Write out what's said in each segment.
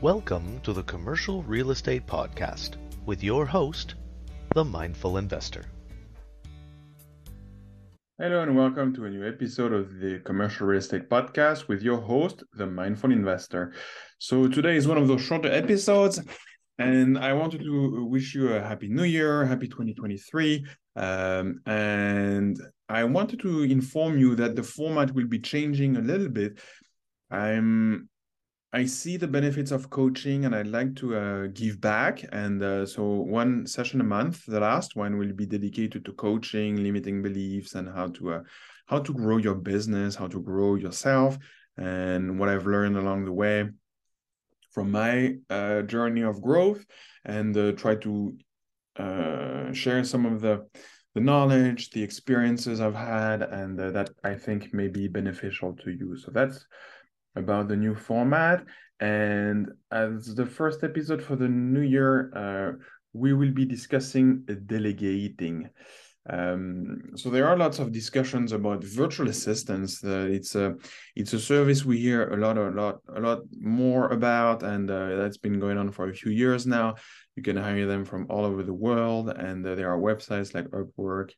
Welcome to the Commercial Real Estate Podcast with your host, the Mindful Investor. Hello and welcome to a new episode of the Commercial Real Estate Podcast with your host, the Mindful Investor. So today is one of those shorter episodes, and I wanted to wish you a happy new year, happy 2023. Um, and I wanted to inform you that the format will be changing a little bit. I'm I see the benefits of coaching and I'd like to uh, give back. And uh, so, one session a month, the last one will be dedicated to coaching, limiting beliefs, and how to uh, how to grow your business, how to grow yourself, and what I've learned along the way from my uh, journey of growth, and uh, try to uh, share some of the the knowledge, the experiences I've had, and that I think may be beneficial to you. So that's about the new format. And as the first episode for the new year, uh, we will be discussing delegating. Um, so there are lots of discussions about virtual assistants. Uh, it's a it's a service we hear a lot, a lot, a lot more about, and uh, that's been going on for a few years now. You can hire them from all over the world, and uh, there are websites like Upwork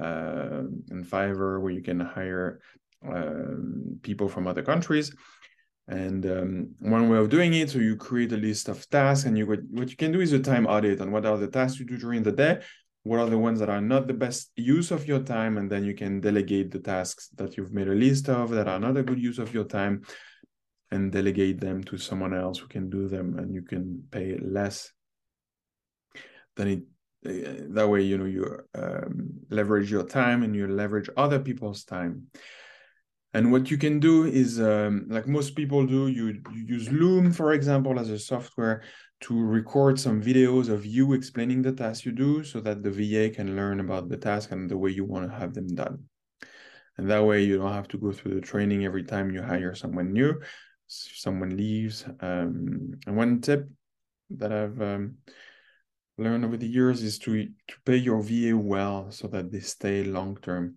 uh, and Fiverr where you can hire um, people from other countries. And um, one way of doing it, so you create a list of tasks, and you what you can do is a time audit on what are the tasks you do during the day, what are the ones that are not the best use of your time, and then you can delegate the tasks that you've made a list of that are not a good use of your time, and delegate them to someone else who can do them, and you can pay less than it. Uh, that way, you know you um, leverage your time and you leverage other people's time. And what you can do is, um, like most people do, you, you use Loom, for example, as a software to record some videos of you explaining the task you do so that the VA can learn about the task and the way you want to have them done. And that way you don't have to go through the training every time you hire someone new, someone leaves. Um, and one tip that I've um, learned over the years is to, to pay your VA well so that they stay long term.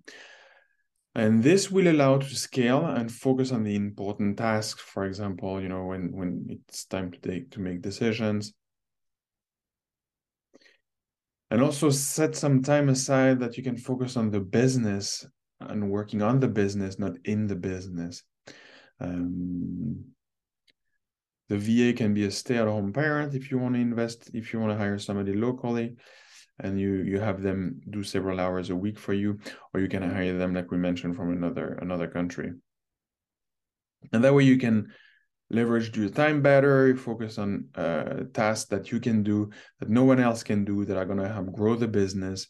And this will allow to scale and focus on the important tasks. For example, you know, when, when it's time to take to make decisions. And also set some time aside that you can focus on the business and working on the business, not in the business. Um, the VA can be a stay-at-home parent if you want to invest, if you want to hire somebody locally and you you have them do several hours a week for you or you can hire them like we mentioned from another another country. And that way you can leverage your time better focus on uh, tasks that you can do that no one else can do that are going to help grow the business.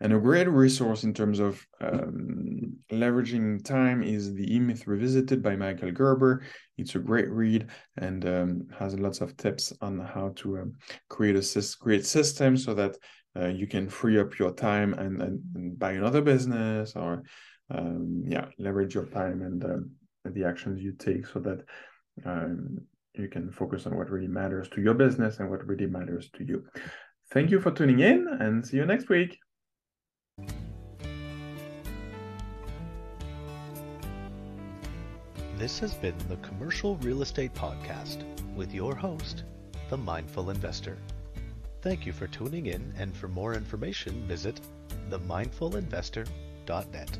And a great resource in terms of um, leveraging time is the E-Myth Revisited by Michael Gerber. It's a great read and um, has lots of tips on how to um, create a create system so that uh, you can free up your time and, and, and buy another business or um, yeah leverage your time and, um, the actions you take so that um, you can focus on what really matters to your business and what really matters to you thank you for tuning in and see you next week This has been the Commercial Real Estate Podcast with your host, the Mindful Investor. Thank you for tuning in, and for more information, visit themindfulinvestor.net.